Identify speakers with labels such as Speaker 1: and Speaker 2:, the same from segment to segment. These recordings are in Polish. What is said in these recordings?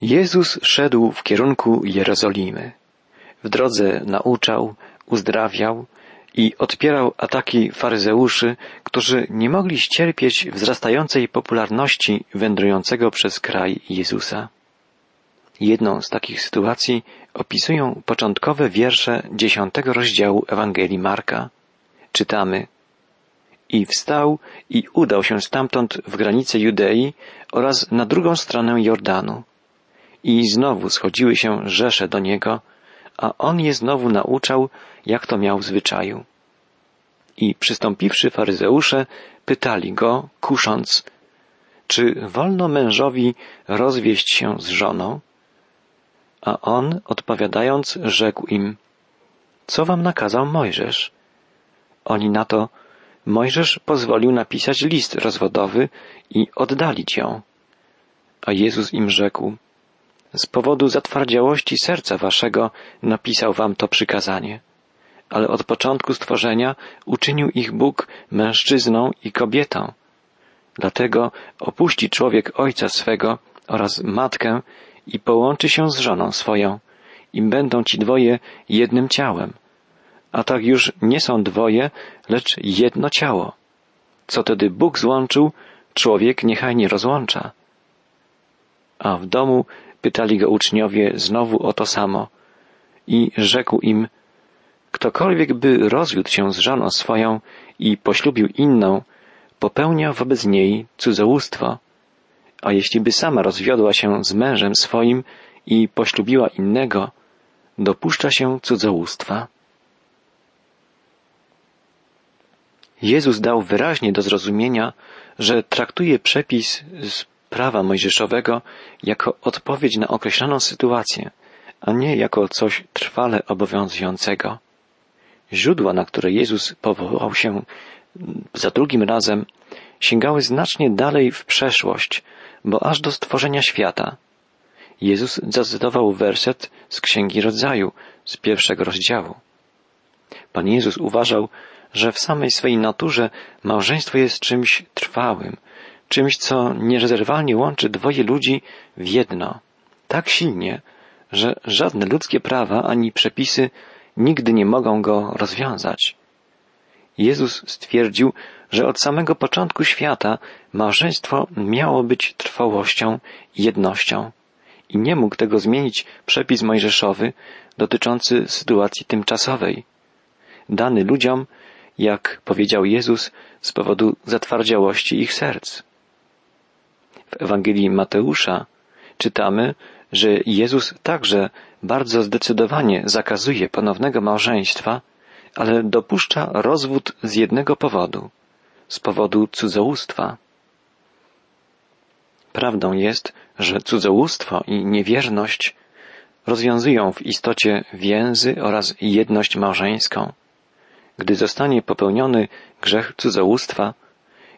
Speaker 1: Jezus szedł w kierunku Jerozolimy. W drodze nauczał, uzdrawiał i odpierał ataki faryzeuszy, którzy nie mogli ścierpieć wzrastającej popularności wędrującego przez kraj Jezusa. Jedną z takich sytuacji opisują początkowe wiersze dziesiątego rozdziału Ewangelii Marka. Czytamy I wstał i udał się stamtąd w granice Judei oraz na drugą stronę Jordanu. I znowu schodziły się rzesze do niego, a on je znowu nauczał, jak to miał w zwyczaju. I przystąpiwszy faryzeusze, pytali go, kusząc, czy wolno mężowi rozwieść się z żoną? A on, odpowiadając, rzekł im, co wam nakazał Mojżesz? Oni na to, Mojżesz pozwolił napisać list rozwodowy i oddalić ją. A Jezus im rzekł, z powodu zatwardziałości serca waszego napisał wam to przykazanie. Ale od początku stworzenia uczynił ich Bóg mężczyzną i kobietą. Dlatego opuści człowiek ojca swego oraz matkę i połączy się z żoną swoją i będą ci dwoje jednym ciałem. A tak już nie są dwoje, lecz jedno ciało. Co tedy Bóg złączył, człowiek niechaj nie rozłącza. A w domu pytali go uczniowie znowu o to samo. I rzekł im, ktokolwiek by rozwiódł się z żoną swoją i poślubił inną, popełnia wobec niej cudzołóstwo. A jeśli by sama rozwiodła się z mężem swoim i poślubiła innego, dopuszcza się cudzołóstwa. Jezus dał wyraźnie do zrozumienia, że traktuje przepis z prawa mojżeszowego jako odpowiedź na określoną sytuację, a nie jako coś trwale obowiązującego. Źródła, na które Jezus powołał się za drugim razem, sięgały znacznie dalej w przeszłość, bo aż do stworzenia świata. Jezus zacytował werset z Księgi Rodzaju, z pierwszego rozdziału. Pan Jezus uważał, że w samej swej naturze małżeństwo jest czymś trwałym, czymś, co nierozerwalnie łączy dwoje ludzi w jedno, tak silnie, że żadne ludzkie prawa ani przepisy nigdy nie mogą go rozwiązać. Jezus stwierdził, że od samego początku świata małżeństwo miało być trwałością i jednością i nie mógł tego zmienić przepis mojżeszowy dotyczący sytuacji tymczasowej, dany ludziom, jak powiedział Jezus, z powodu zatwardziałości ich serc. W Ewangelii Mateusza czytamy, że Jezus także bardzo zdecydowanie zakazuje ponownego małżeństwa, ale dopuszcza rozwód z jednego powodu z powodu cudzołóstwa. Prawdą jest, że cudzołóstwo i niewierność rozwiązują w istocie więzy oraz jedność małżeńską. Gdy zostanie popełniony grzech cudzołóstwa,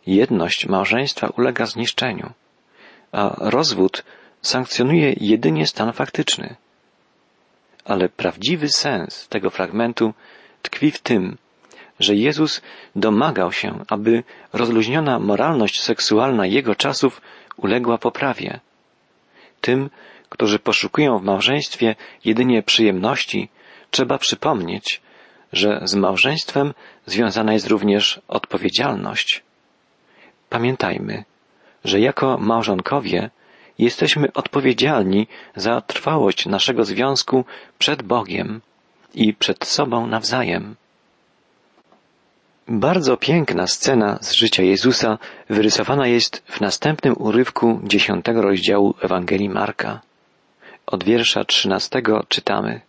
Speaker 1: jedność małżeństwa ulega zniszczeniu a rozwód sankcjonuje jedynie stan faktyczny. Ale prawdziwy sens tego fragmentu tkwi w tym, że Jezus domagał się, aby rozluźniona moralność seksualna jego czasów uległa poprawie. Tym, którzy poszukują w małżeństwie jedynie przyjemności, trzeba przypomnieć, że z małżeństwem związana jest również odpowiedzialność. Pamiętajmy, że jako małżonkowie jesteśmy odpowiedzialni za trwałość naszego związku przed Bogiem i przed sobą nawzajem. Bardzo piękna scena z życia Jezusa wyrysowana jest w następnym urywku dziesiątego rozdziału Ewangelii Marka. Od wiersza trzynastego czytamy.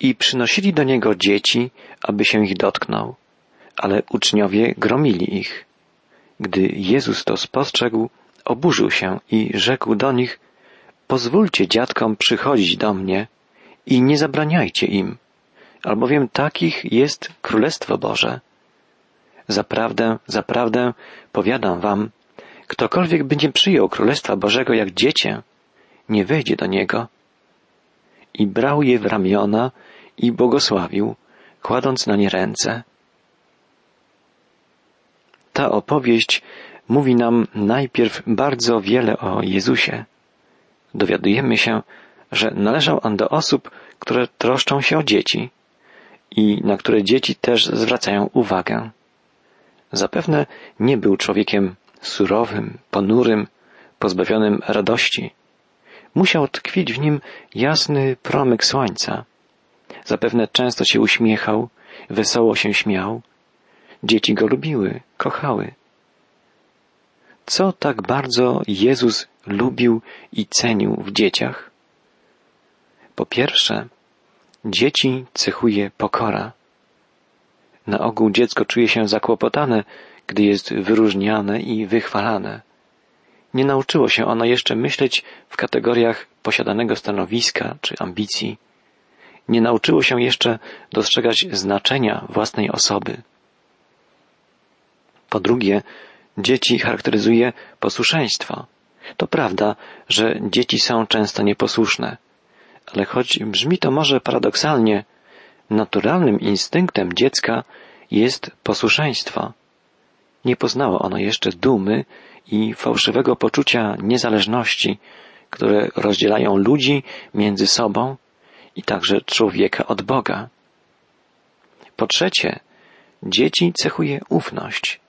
Speaker 1: I przynosili do niego dzieci, aby się ich dotknął, ale uczniowie gromili ich. Gdy Jezus to spostrzegł, oburzył się i rzekł do nich, pozwólcie dziadkom przychodzić do mnie i nie zabraniajcie im, albowiem takich jest Królestwo Boże. Zaprawdę, zaprawdę, powiadam wam, ktokolwiek będzie przyjął Królestwa Bożego jak dziecię, nie wejdzie do niego. I brał je w ramiona i błogosławił, kładąc na nie ręce. Ta opowieść mówi nam najpierw bardzo wiele o Jezusie. dowiadujemy się, że należał on do osób, które troszczą się o dzieci i na które dzieci też zwracają uwagę. Zapewne nie był człowiekiem surowym, ponurym, pozbawionym radości. Musiał tkwić w nim jasny promyk słońca. Zapewne często się uśmiechał, wesoło się śmiał. Dzieci go lubiły, kochały. Co tak bardzo Jezus lubił i cenił w dzieciach? Po pierwsze, dzieci cechuje pokora. Na ogół dziecko czuje się zakłopotane, gdy jest wyróżniane i wychwalane. Nie nauczyło się ono jeszcze myśleć w kategoriach posiadanego stanowiska czy ambicji. Nie nauczyło się jeszcze dostrzegać znaczenia własnej osoby. Po drugie, dzieci charakteryzuje posłuszeństwo. To prawda, że dzieci są często nieposłuszne, ale choć brzmi to może paradoksalnie, naturalnym instynktem dziecka jest posłuszeństwo. Nie poznało ono jeszcze dumy i fałszywego poczucia niezależności, które rozdzielają ludzi między sobą i także człowieka od Boga. Po trzecie, dzieci cechuje ufność.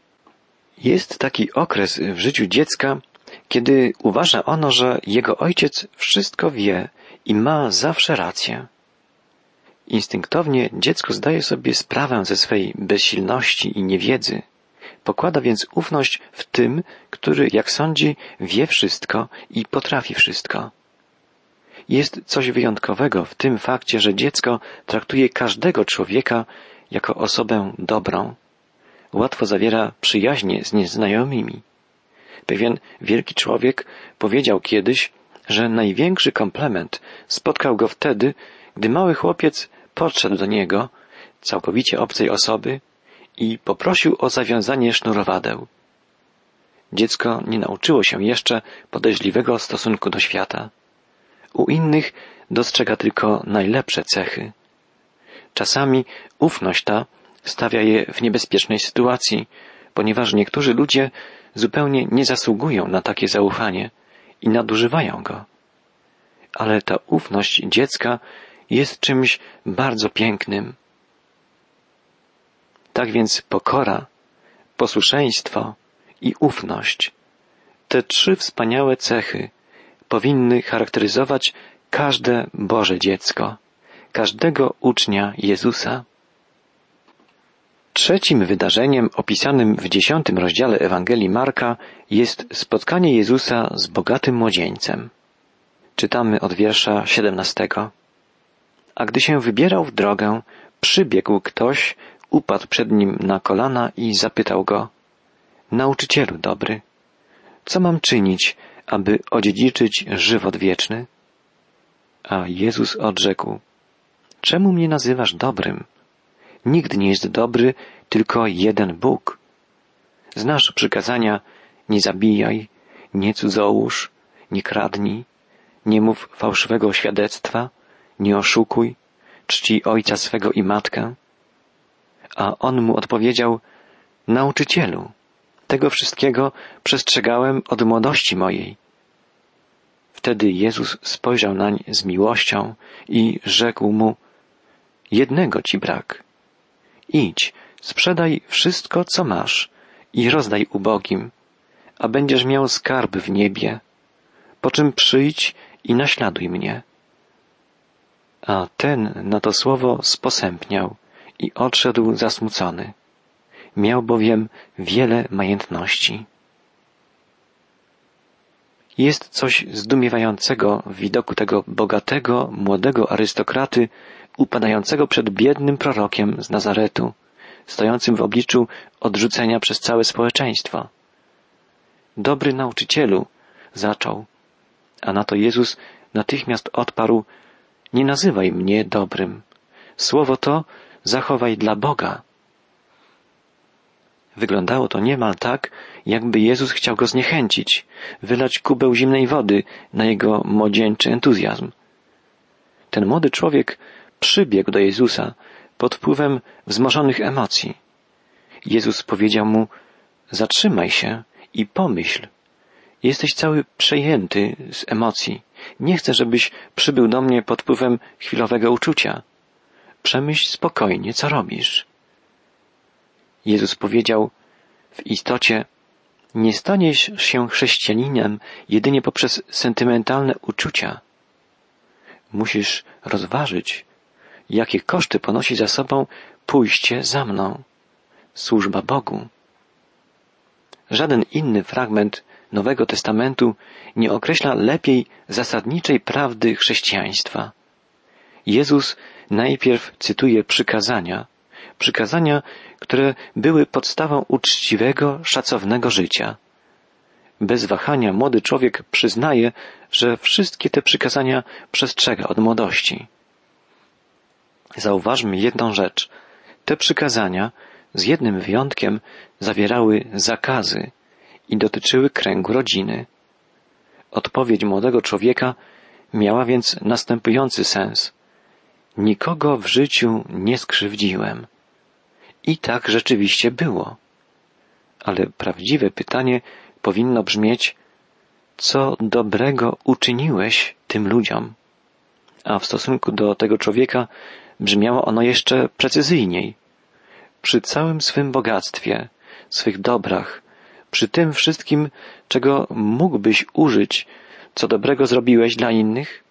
Speaker 1: Jest taki okres w życiu dziecka, kiedy uważa ono, że jego ojciec wszystko wie i ma zawsze rację. Instynktownie dziecko zdaje sobie sprawę ze swej bezsilności i niewiedzy. Pokłada więc ufność w tym, który, jak sądzi, wie wszystko i potrafi wszystko. Jest coś wyjątkowego w tym fakcie, że dziecko traktuje każdego człowieka jako osobę dobrą. Łatwo zawiera przyjaźnie z nieznajomymi. Pewien wielki człowiek powiedział kiedyś, że największy komplement spotkał go wtedy, gdy mały chłopiec podszedł do niego, całkowicie obcej osoby, i poprosił o zawiązanie sznurowadeł. Dziecko nie nauczyło się jeszcze podejrzliwego stosunku do świata. U innych dostrzega tylko najlepsze cechy. Czasami ufność ta stawia je w niebezpiecznej sytuacji, ponieważ niektórzy ludzie zupełnie nie zasługują na takie zaufanie i nadużywają go. Ale ta ufność dziecka jest czymś bardzo pięknym. Tak więc pokora, posłuszeństwo i ufność, te trzy wspaniałe cechy powinny charakteryzować każde Boże dziecko, każdego ucznia Jezusa. Trzecim wydarzeniem opisanym w dziesiątym rozdziale Ewangelii Marka jest spotkanie Jezusa z bogatym młodzieńcem. Czytamy od wiersza siedemnastego. A gdy się wybierał w drogę, przybiegł ktoś, upadł przed nim na kolana i zapytał go, Nauczycielu dobry, co mam czynić, aby odziedziczyć żywot wieczny? A Jezus odrzekł, czemu mnie nazywasz dobrym? Nikt nie jest dobry, tylko jeden Bóg. Znasz przykazania, nie zabijaj, nie cudzołóż, nie kradnij, nie mów fałszywego świadectwa, nie oszukuj, czci ojca swego i matkę. A on mu odpowiedział, nauczycielu, tego wszystkiego przestrzegałem od młodości mojej. Wtedy Jezus spojrzał nań z miłością i rzekł mu, jednego ci brak. Idź, sprzedaj wszystko, co masz i rozdaj ubogim, a będziesz miał skarb w niebie, po czym przyjdź i naśladuj mnie. A ten na to słowo sposępniał i odszedł zasmucony. Miał bowiem wiele majętności. Jest coś zdumiewającego w widoku tego bogatego, młodego arystokraty, upadającego przed biednym prorokiem z Nazaretu, stojącym w obliczu odrzucenia przez całe społeczeństwo. Dobry nauczycielu, zaczął, a na to Jezus natychmiast odparł, nie nazywaj mnie dobrym. Słowo to zachowaj dla Boga. Wyglądało to niemal tak, jakby Jezus chciał go zniechęcić, wylać kubeł zimnej wody na jego młodzieńczy entuzjazm. Ten młody człowiek przybiegł do Jezusa pod wpływem wzmożonych emocji. Jezus powiedział mu, zatrzymaj się i pomyśl. Jesteś cały przejęty z emocji, Nie chcę, żebyś przybył do mnie pod wpływem chwilowego uczucia. Przemyśl spokojnie, co robisz. Jezus powiedział, w istocie nie staniesz się chrześcijaninem jedynie poprzez sentymentalne uczucia. Musisz rozważyć, jakie koszty ponosi za sobą pójście za mną, służba Bogu. Żaden inny fragment Nowego Testamentu nie określa lepiej zasadniczej prawdy chrześcijaństwa. Jezus najpierw cytuje przykazania, przykazania, które były podstawą uczciwego, szacownego życia. Bez wahania młody człowiek przyznaje, że wszystkie te przykazania przestrzega od młodości. Zauważmy jedną rzecz. Te przykazania, z jednym wyjątkiem, zawierały zakazy i dotyczyły kręgu rodziny. Odpowiedź młodego człowieka miała więc następujący sens. Nikogo w życiu nie skrzywdziłem. I tak rzeczywiście było. Ale prawdziwe pytanie powinno brzmieć, co dobrego uczyniłeś tym ludziom? A w stosunku do tego człowieka brzmiało ono jeszcze precyzyjniej. Przy całym swym bogactwie, swych dobrach, przy tym wszystkim, czego mógłbyś użyć, co dobrego zrobiłeś dla innych?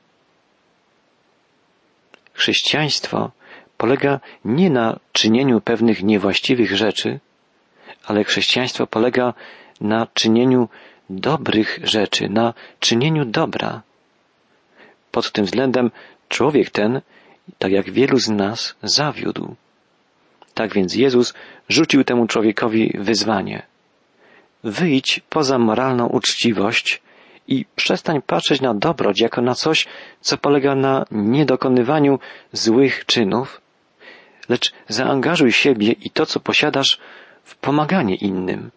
Speaker 1: Chrześcijaństwo polega nie na czynieniu pewnych niewłaściwych rzeczy, ale chrześcijaństwo polega na czynieniu dobrych rzeczy, na czynieniu dobra. Pod tym względem człowiek ten, tak jak wielu z nas, zawiódł. Tak więc Jezus rzucił temu człowiekowi wyzwanie. Wyjdź poza moralną uczciwość i przestań patrzeć na dobroć jako na coś, co polega na niedokonywaniu złych czynów, lecz zaangażuj siebie i to, co posiadasz, w pomaganie innym.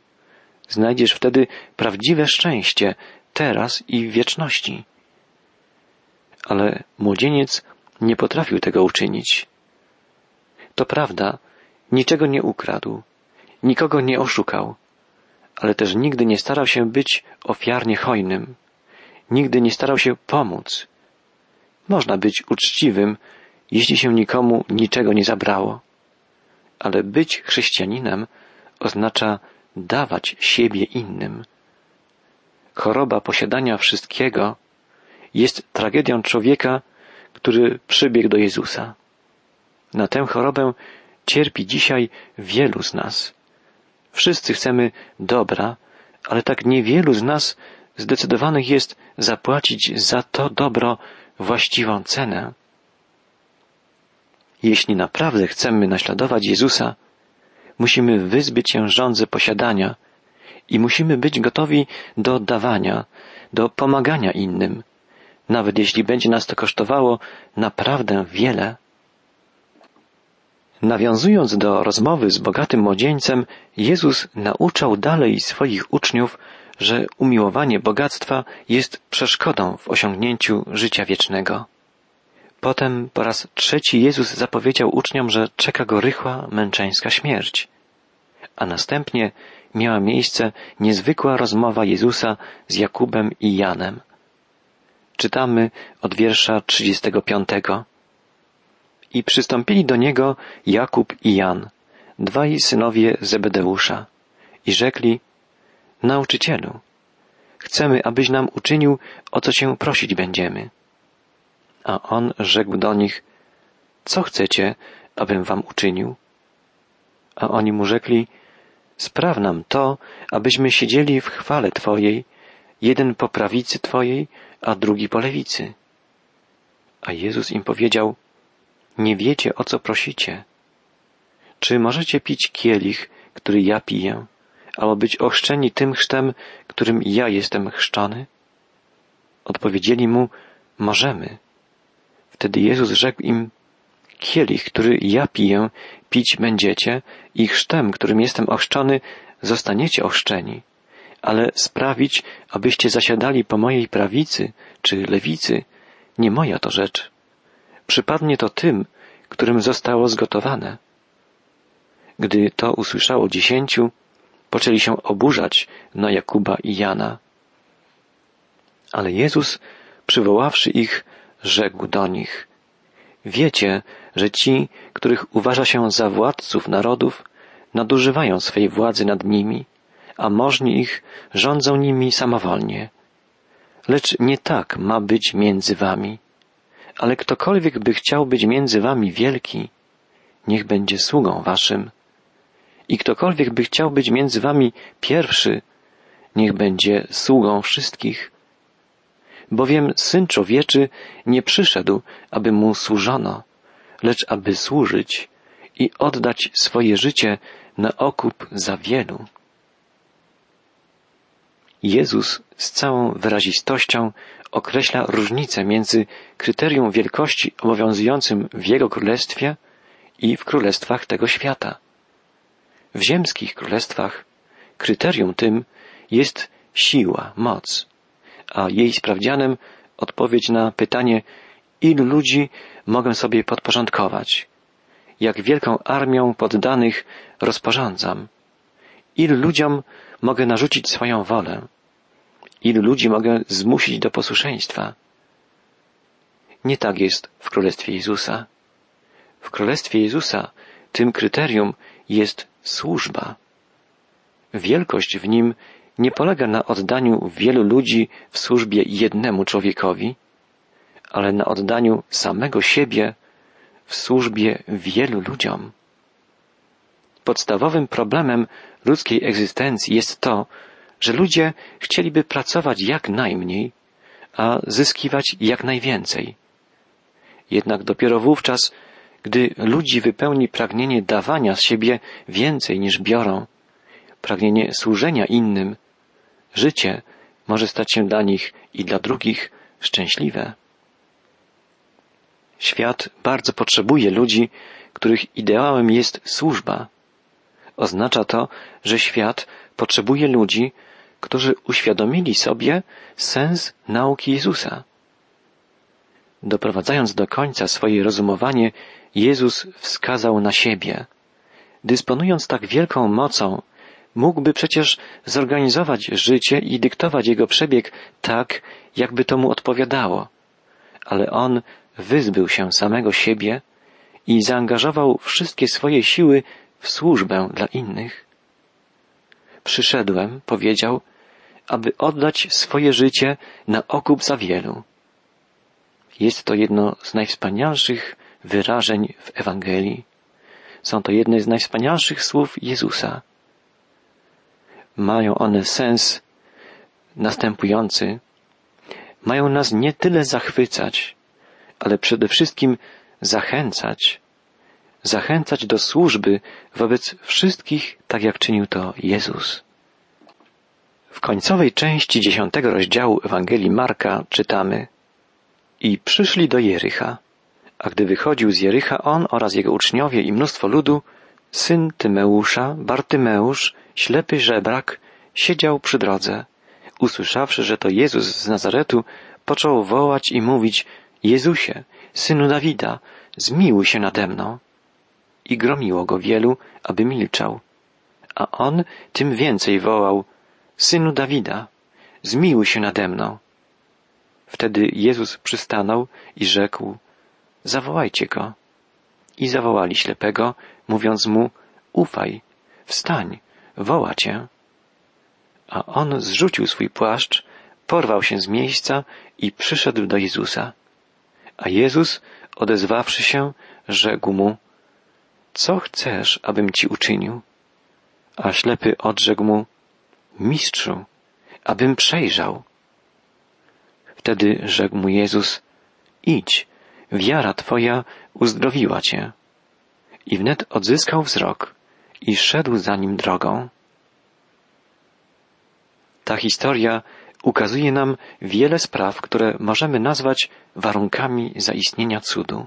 Speaker 1: Znajdziesz wtedy prawdziwe szczęście teraz i w wieczności. Ale młodzieniec nie potrafił tego uczynić. To prawda, niczego nie ukradł, nikogo nie oszukał, ale też nigdy nie starał się być ofiarnie hojnym, nigdy nie starał się pomóc. Można być uczciwym, jeśli się nikomu niczego nie zabrało, ale być chrześcijaninem oznacza dawać siebie innym. Choroba posiadania wszystkiego jest tragedią człowieka, który przybiegł do Jezusa. Na tę chorobę cierpi dzisiaj wielu z nas. Wszyscy chcemy dobra, ale tak niewielu z nas zdecydowanych jest zapłacić za to dobro właściwą cenę. Jeśli naprawdę chcemy naśladować Jezusa, musimy wyzbyć się żądzy posiadania i musimy być gotowi do dawania, do pomagania innym, nawet jeśli będzie nas to kosztowało naprawdę wiele. Nawiązując do rozmowy z bogatym młodzieńcem, Jezus nauczał dalej swoich uczniów, że umiłowanie bogactwa jest przeszkodą w osiągnięciu życia wiecznego. Potem po raz trzeci Jezus zapowiedział uczniom, że czeka go rychła, męczeńska śmierć. A następnie miała miejsce niezwykła rozmowa Jezusa z Jakubem i Janem. Czytamy od wiersza 35. I przystąpili do niego Jakub i Jan, dwaj synowie Zebedeusza, i rzekli, Nauczycielu, chcemy, abyś nam uczynił, o co cię prosić będziemy. A on rzekł do nich, co chcecie, abym wam uczynił? A oni mu rzekli, spraw nam to, abyśmy siedzieli w chwale Twojej, jeden po prawicy Twojej, a drugi po lewicy. A Jezus im powiedział, nie wiecie, o co prosicie. Czy możecie pić kielich, który ja piję, albo być ochrzczeni tym chrztem, którym ja jestem chrzczony? Odpowiedzieli mu, możemy. Wtedy Jezus rzekł im, kielich, który ja piję, pić będziecie i chrztem, którym jestem ochrzczony, zostaniecie ochrzczeni. Ale sprawić, abyście zasiadali po mojej prawicy czy lewicy, nie moja to rzecz. Przypadnie to tym, którym zostało zgotowane. Gdy to usłyszało dziesięciu, poczęli się oburzać na Jakuba i Jana. Ale Jezus przywoławszy ich, rzekł do nich, Wiecie, że ci, których uważa się za władców narodów, nadużywają swej władzy nad nimi, a możni ich rządzą nimi samowolnie. Lecz nie tak ma być między wami. Ale ktokolwiek by chciał być między wami wielki, niech będzie sługą waszym. I ktokolwiek by chciał być między wami pierwszy, niech będzie sługą wszystkich. Bowiem Syn Człowieczy nie przyszedł, aby Mu służono, lecz aby służyć i oddać swoje życie na okup za wielu. Jezus z całą wyrazistością określa różnicę między kryterium wielkości obowiązującym w Jego królestwie i w królestwach tego świata. W ziemskich królestwach kryterium tym jest siła, moc, a jej sprawdzianem odpowiedź na pytanie, ilu ludzi mogę sobie podporządkować, jak wielką armią poddanych rozporządzam, ilu ludziom mogę narzucić swoją wolę, ilu ludzi mogę zmusić do posłuszeństwa. Nie tak jest w Królestwie Jezusa. W Królestwie Jezusa tym kryterium jest służba. Wielkość w nim nie polega na oddaniu wielu ludzi w służbie jednemu człowiekowi, ale na oddaniu samego siebie w służbie wielu ludziom. Podstawowym problemem ludzkiej egzystencji jest to, że ludzie chcieliby pracować jak najmniej, a zyskiwać jak najwięcej. Jednak dopiero wówczas, gdy ludzi wypełni pragnienie dawania z siebie więcej niż biorą, pragnienie służenia innym, życie może stać się dla nich i dla drugich szczęśliwe. Świat bardzo potrzebuje ludzi, których ideałem jest służba. Oznacza to, że świat potrzebuje ludzi, którzy uświadomili sobie sens nauki Jezusa. Doprowadzając do końca swoje rozumowanie, Jezus wskazał na siebie. Dysponując tak wielką mocą, mógłby przecież zorganizować życie i dyktować jego przebieg tak, jakby to mu odpowiadało. Ale on wyzbył się samego siebie i zaangażował wszystkie swoje siły w służbę dla innych. Przyszedłem, powiedział, aby oddać swoje życie na okup za wielu. Jest to jedno z najwspanialszych wyrażeń w Ewangelii. Są to jedne z najwspanialszych słów Jezusa. Mają one sens następujący. Mają nas nie tyle zachwycać, ale przede wszystkim zachęcać, zachęcać do służby wobec wszystkich, tak jak czynił to Jezus. W końcowej części dziesiątego rozdziału Ewangelii Marka czytamy I przyszli do Jericha, a gdy wychodził z Jericha on oraz jego uczniowie i mnóstwo ludu, syn Tymeusza, Bartymeusz, ślepy żebrak, siedział przy drodze. Usłyszawszy, że to Jezus z Nazaretu, począł wołać i mówić Jezusie, synu Dawida, zmiłuj się nade mną. I gromiło go wielu, aby milczał. A on tym więcej wołał Synu Dawida, zmiłuj się nade mną. Wtedy Jezus przystanął i rzekł, zawołajcie go. I zawołali ślepego, mówiąc mu, ufaj, wstań, woła cię. A on zrzucił swój płaszcz, porwał się z miejsca i przyszedł do Jezusa. A Jezus, odezwawszy się, rzekł mu, co chcesz, abym ci uczynił? A ślepy odrzekł mu, Mistrzu, abym przejrzał. Wtedy rzekł mu Jezus, idź, wiara Twoja uzdrowiła Cię. I wnet odzyskał wzrok i szedł za nim drogą. Ta historia ukazuje nam wiele spraw, które możemy nazwać warunkami zaistnienia cudu.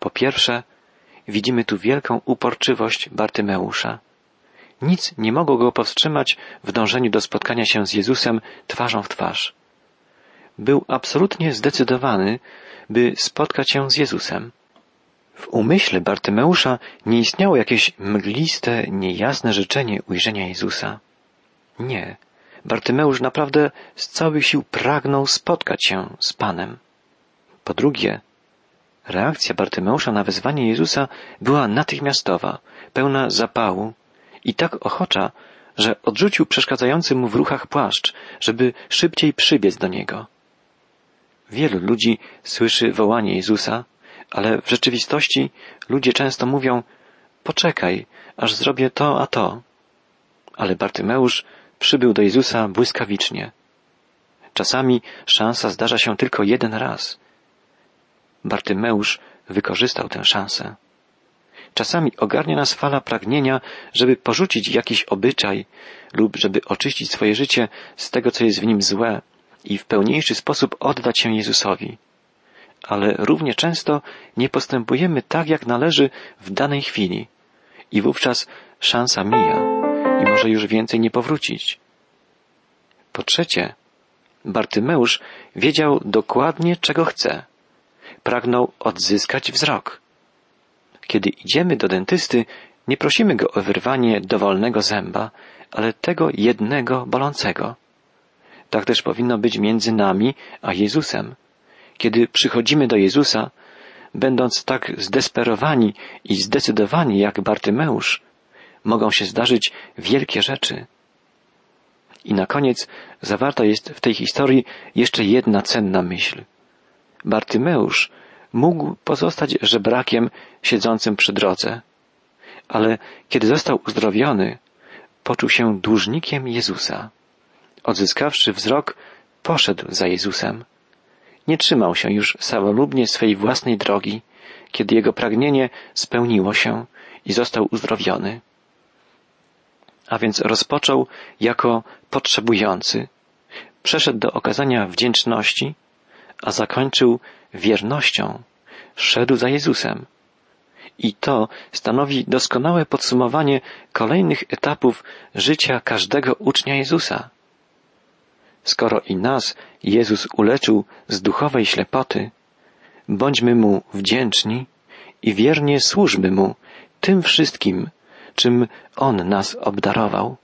Speaker 1: Po pierwsze, widzimy tu wielką uporczywość Bartymeusza. Nic nie mogło go powstrzymać w dążeniu do spotkania się z Jezusem twarzą w twarz. Był absolutnie zdecydowany, by spotkać się z Jezusem. W umyśle Bartymeusza nie istniało jakieś mgliste, niejasne życzenie ujrzenia Jezusa. Nie. Bartymeusz naprawdę z całych sił pragnął spotkać się z Panem. Po drugie, reakcja Bartymeusza na wezwanie Jezusa była natychmiastowa, pełna zapału i tak ochocza, że odrzucił przeszkadzający mu w ruchach płaszcz, żeby szybciej przybiec do niego. Wielu ludzi słyszy wołanie Jezusa, ale w rzeczywistości ludzie często mówią poczekaj, aż zrobię to a to. Ale Bartymeusz przybył do Jezusa błyskawicznie. Czasami szansa zdarza się tylko jeden raz. Bartymeusz wykorzystał tę szansę. Czasami ogarnia nas fala pragnienia, żeby porzucić jakiś obyczaj lub żeby oczyścić swoje życie z tego, co jest w nim złe i w pełniejszy sposób oddać się Jezusowi. Ale równie często nie postępujemy tak, jak należy w danej chwili i wówczas szansa mija i może już więcej nie powrócić. Po trzecie, Bartymeusz wiedział dokładnie, czego chce. Pragnął odzyskać wzrok. Kiedy idziemy do dentysty, nie prosimy go o wyrwanie dowolnego zęba, ale tego jednego bolącego. Tak też powinno być między nami a Jezusem. Kiedy przychodzimy do Jezusa, będąc tak zdesperowani i zdecydowani jak Bartymeusz, mogą się zdarzyć wielkie rzeczy. I na koniec zawarta jest w tej historii jeszcze jedna cenna myśl. Bartymeusz mógł pozostać żebrakiem siedzącym przy drodze, ale kiedy został uzdrowiony, poczuł się dłużnikiem Jezusa. Odzyskawszy wzrok, poszedł za Jezusem. Nie trzymał się już samolubnie swej własnej drogi, kiedy jego pragnienie spełniło się i został uzdrowiony. A więc rozpoczął jako potrzebujący, przeszedł do okazania wdzięczności, a zakończył wiernością. Szedł za Jezusem. I to stanowi doskonałe podsumowanie kolejnych etapów życia każdego ucznia Jezusa. Skoro i nas Jezus uleczył z duchowej ślepoty, bądźmy Mu wdzięczni i wiernie służmy Mu tym wszystkim, czym On nas obdarował.